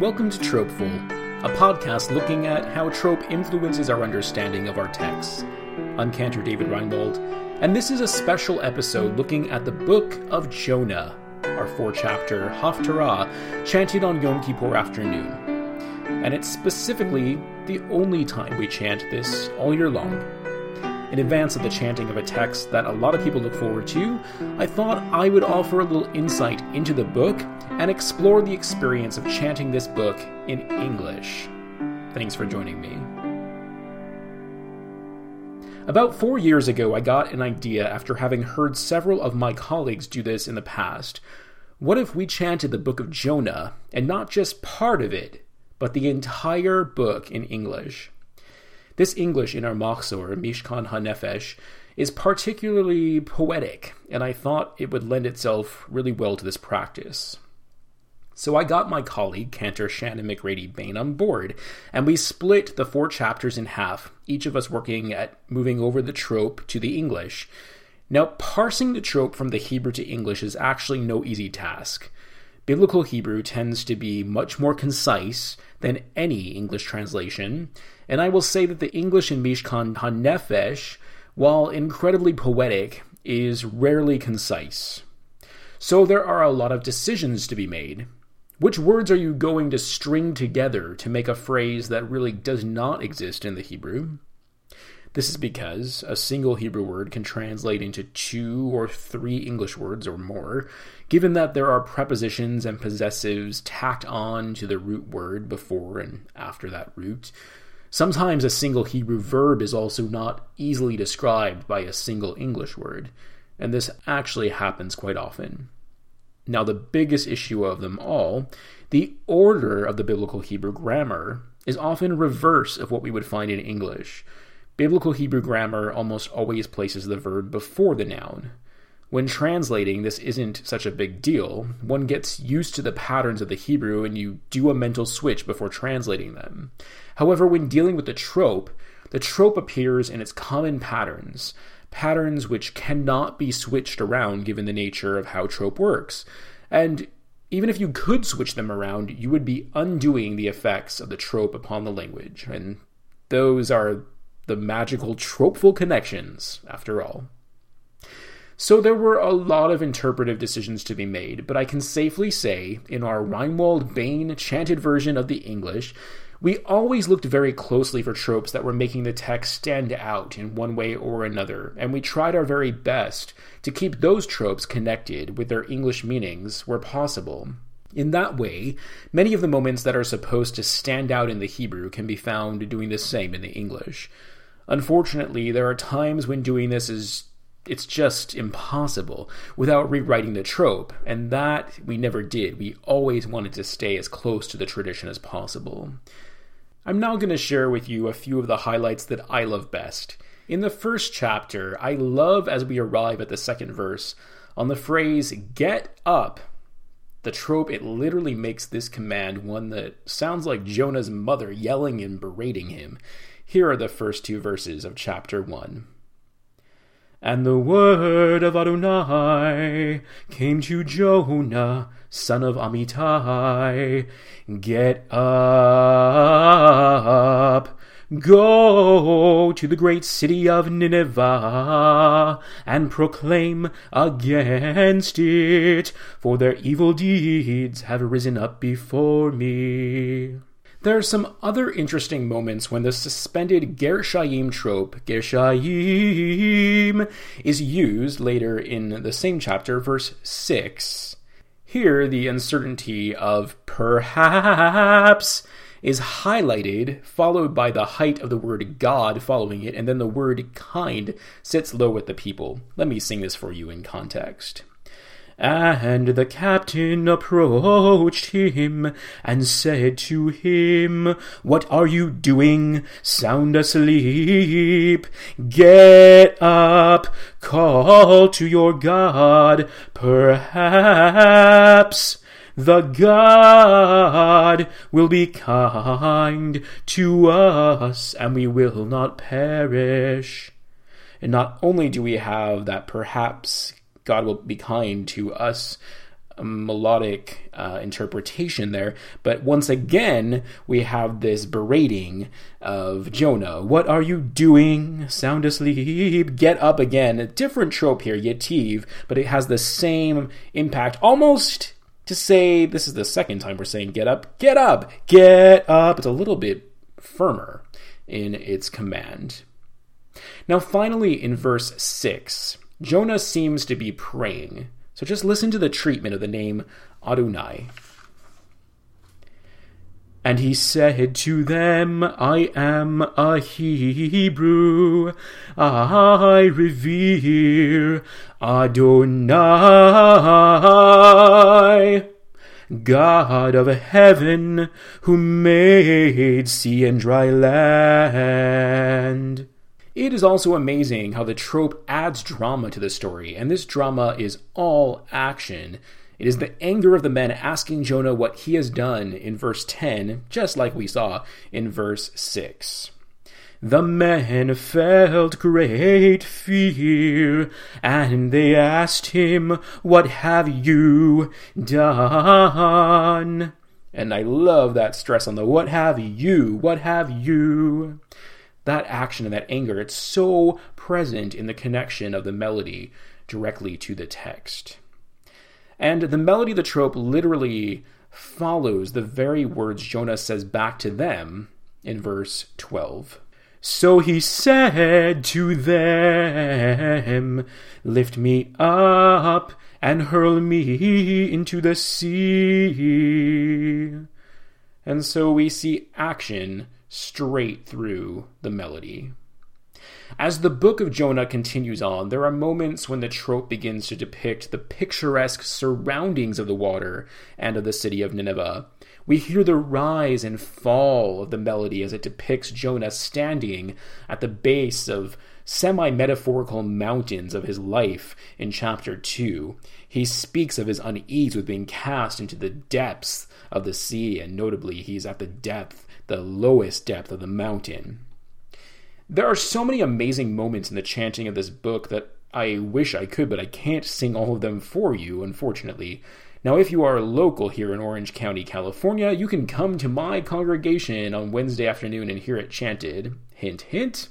Welcome to Tropeful, a podcast looking at how trope influences our understanding of our texts. I'm Cantor David Reinwald, and this is a special episode looking at the Book of Jonah, our four chapter Haftarah, chanted on Yom Kippur afternoon. And it's specifically the only time we chant this all year long. In advance of the chanting of a text that a lot of people look forward to, I thought I would offer a little insight into the book and explore the experience of chanting this book in English. Thanks for joining me. About four years ago, I got an idea after having heard several of my colleagues do this in the past. What if we chanted the book of Jonah, and not just part of it, but the entire book in English? This English in our Machzor, Mishkan HaNefesh, is particularly poetic, and I thought it would lend itself really well to this practice. So I got my colleague, Cantor Shannon McGrady Bain, on board, and we split the four chapters in half, each of us working at moving over the trope to the English. Now, parsing the trope from the Hebrew to English is actually no easy task. Biblical Hebrew tends to be much more concise than any English translation, and I will say that the English in Mishkan HaNefesh, while incredibly poetic, is rarely concise. So there are a lot of decisions to be made. Which words are you going to string together to make a phrase that really does not exist in the Hebrew? This is because a single Hebrew word can translate into two or three English words or more, given that there are prepositions and possessives tacked on to the root word before and after that root. Sometimes a single Hebrew verb is also not easily described by a single English word, and this actually happens quite often. Now, the biggest issue of them all, the order of the biblical Hebrew grammar, is often reverse of what we would find in English. Biblical Hebrew grammar almost always places the verb before the noun. When translating, this isn't such a big deal. One gets used to the patterns of the Hebrew and you do a mental switch before translating them. However, when dealing with the trope, the trope appears in its common patterns, patterns which cannot be switched around given the nature of how trope works. And even if you could switch them around, you would be undoing the effects of the trope upon the language. And those are the magical tropeful connections, after all. So there were a lot of interpretive decisions to be made, but I can safely say, in our Reinwald Bain chanted version of the English, we always looked very closely for tropes that were making the text stand out in one way or another, and we tried our very best to keep those tropes connected with their English meanings where possible. In that way, many of the moments that are supposed to stand out in the Hebrew can be found doing the same in the English. Unfortunately, there are times when doing this is it's just impossible without rewriting the trope, and that we never did. We always wanted to stay as close to the tradition as possible. I'm now going to share with you a few of the highlights that I love best. In the first chapter, I love as we arrive at the second verse on the phrase, get up. The trope, it literally makes this command one that sounds like Jonah's mother yelling and berating him. Here are the first two verses of chapter 1. And the word of Adonai came to Jonah, son of Amittai. Get up, go to the great city of Nineveh, and proclaim against it, for their evil deeds have risen up before me. There are some other interesting moments when the suspended Gershayim trope, Gershayim, is used later in the same chapter, verse 6. Here, the uncertainty of perhaps is highlighted, followed by the height of the word God following it, and then the word kind sits low with the people. Let me sing this for you in context. And the captain approached him and said to him, What are you doing? Sound asleep. Get up, call to your God. Perhaps the God will be kind to us and we will not perish. And not only do we have that perhaps God will be kind to us melodic uh, interpretation there. But once again, we have this berating of Jonah. What are you doing? Sound asleep? Get up again. A different trope here, Yetiv, but it has the same impact, almost to say this is the second time we're saying get up, get up, get up. It's a little bit firmer in its command. Now, finally, in verse 6, Jonah seems to be praying. So just listen to the treatment of the name Adonai. And he said to them, I am a Hebrew. I revere Adonai, God of heaven, who made sea and dry land. It is also amazing how the trope adds drama to the story, and this drama is all action. It is the anger of the men asking Jonah what he has done in verse 10, just like we saw in verse 6. The men felt great fear, and they asked him, What have you done? And I love that stress on the what have you, what have you that action and that anger, it's so present in the connection of the melody directly to the text. And the melody of the trope literally follows the very words Jonah says back to them in verse 12. So he said to them, Lift me up and hurl me into the sea. And so we see action straight through the melody. As the book of Jonah continues on, there are moments when the trope begins to depict the picturesque surroundings of the water and of the city of Nineveh. We hear the rise and fall of the melody as it depicts Jonah standing at the base of semi metaphorical mountains of his life in chapter 2. He speaks of his unease with being cast into the depths of the sea, and notably, he's at the depth the lowest depth of the mountain. There are so many amazing moments in the chanting of this book that I wish I could, but I can't sing all of them for you, unfortunately. Now, if you are local here in Orange County, California, you can come to my congregation on Wednesday afternoon and hear it chanted. Hint, hint.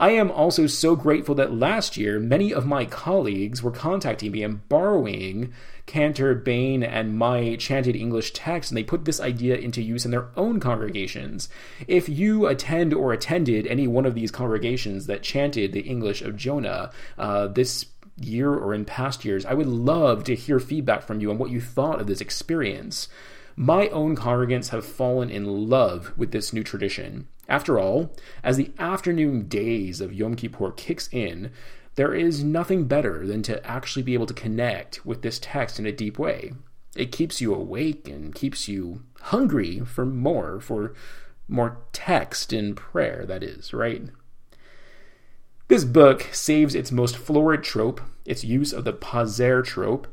I am also so grateful that last year many of my colleagues were contacting me and borrowing Cantor, Bain, and my chanted English text, and they put this idea into use in their own congregations. If you attend or attended any one of these congregations that chanted the English of Jonah uh, this year or in past years, I would love to hear feedback from you on what you thought of this experience. My own congregants have fallen in love with this new tradition. After all, as the afternoon days of Yom Kippur kicks in, there is nothing better than to actually be able to connect with this text in a deep way. It keeps you awake and keeps you hungry for more, for more text and prayer, that is, right? This book saves its most florid trope, its use of the pazer trope,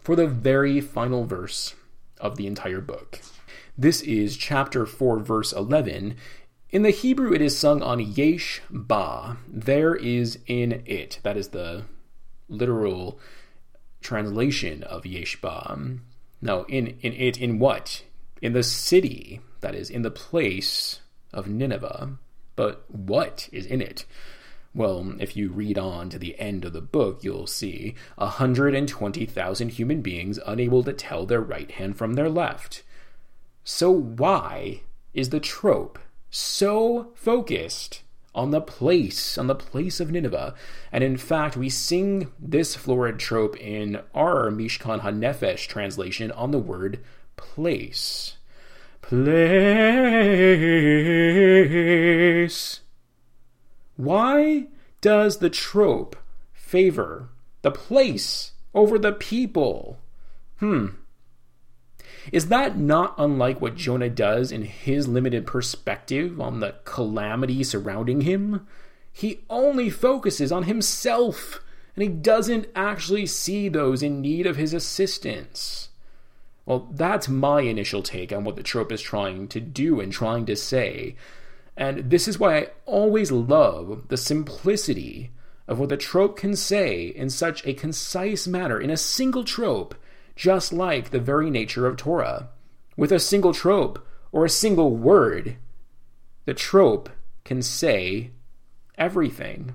for the very final verse of the entire book. This is chapter 4, verse 11, in the Hebrew, it is sung on Yesh Ba. There is in it. That is the literal translation of Yesh Ba. Now, in, in it, in what? In the city, that is, in the place of Nineveh. But what is in it? Well, if you read on to the end of the book, you'll see 120,000 human beings unable to tell their right hand from their left. So, why is the trope so focused on the place, on the place of Nineveh. And in fact, we sing this florid trope in our Mishkan HaNefesh translation on the word place. Place. Why does the trope favor the place over the people? Hmm. Is that not unlike what Jonah does in his limited perspective on the calamity surrounding him? He only focuses on himself, and he doesn't actually see those in need of his assistance. Well, that's my initial take on what the trope is trying to do and trying to say. And this is why I always love the simplicity of what the trope can say in such a concise manner, in a single trope, just like the very nature of Torah. With a single trope or a single word, the trope can say everything.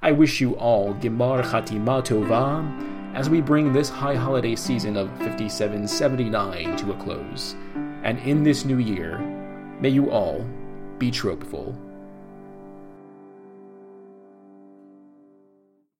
I wish you all Gemar Chatima Tova as we bring this high holiday season of 5779 to a close. And in this new year, may you all be tropeful.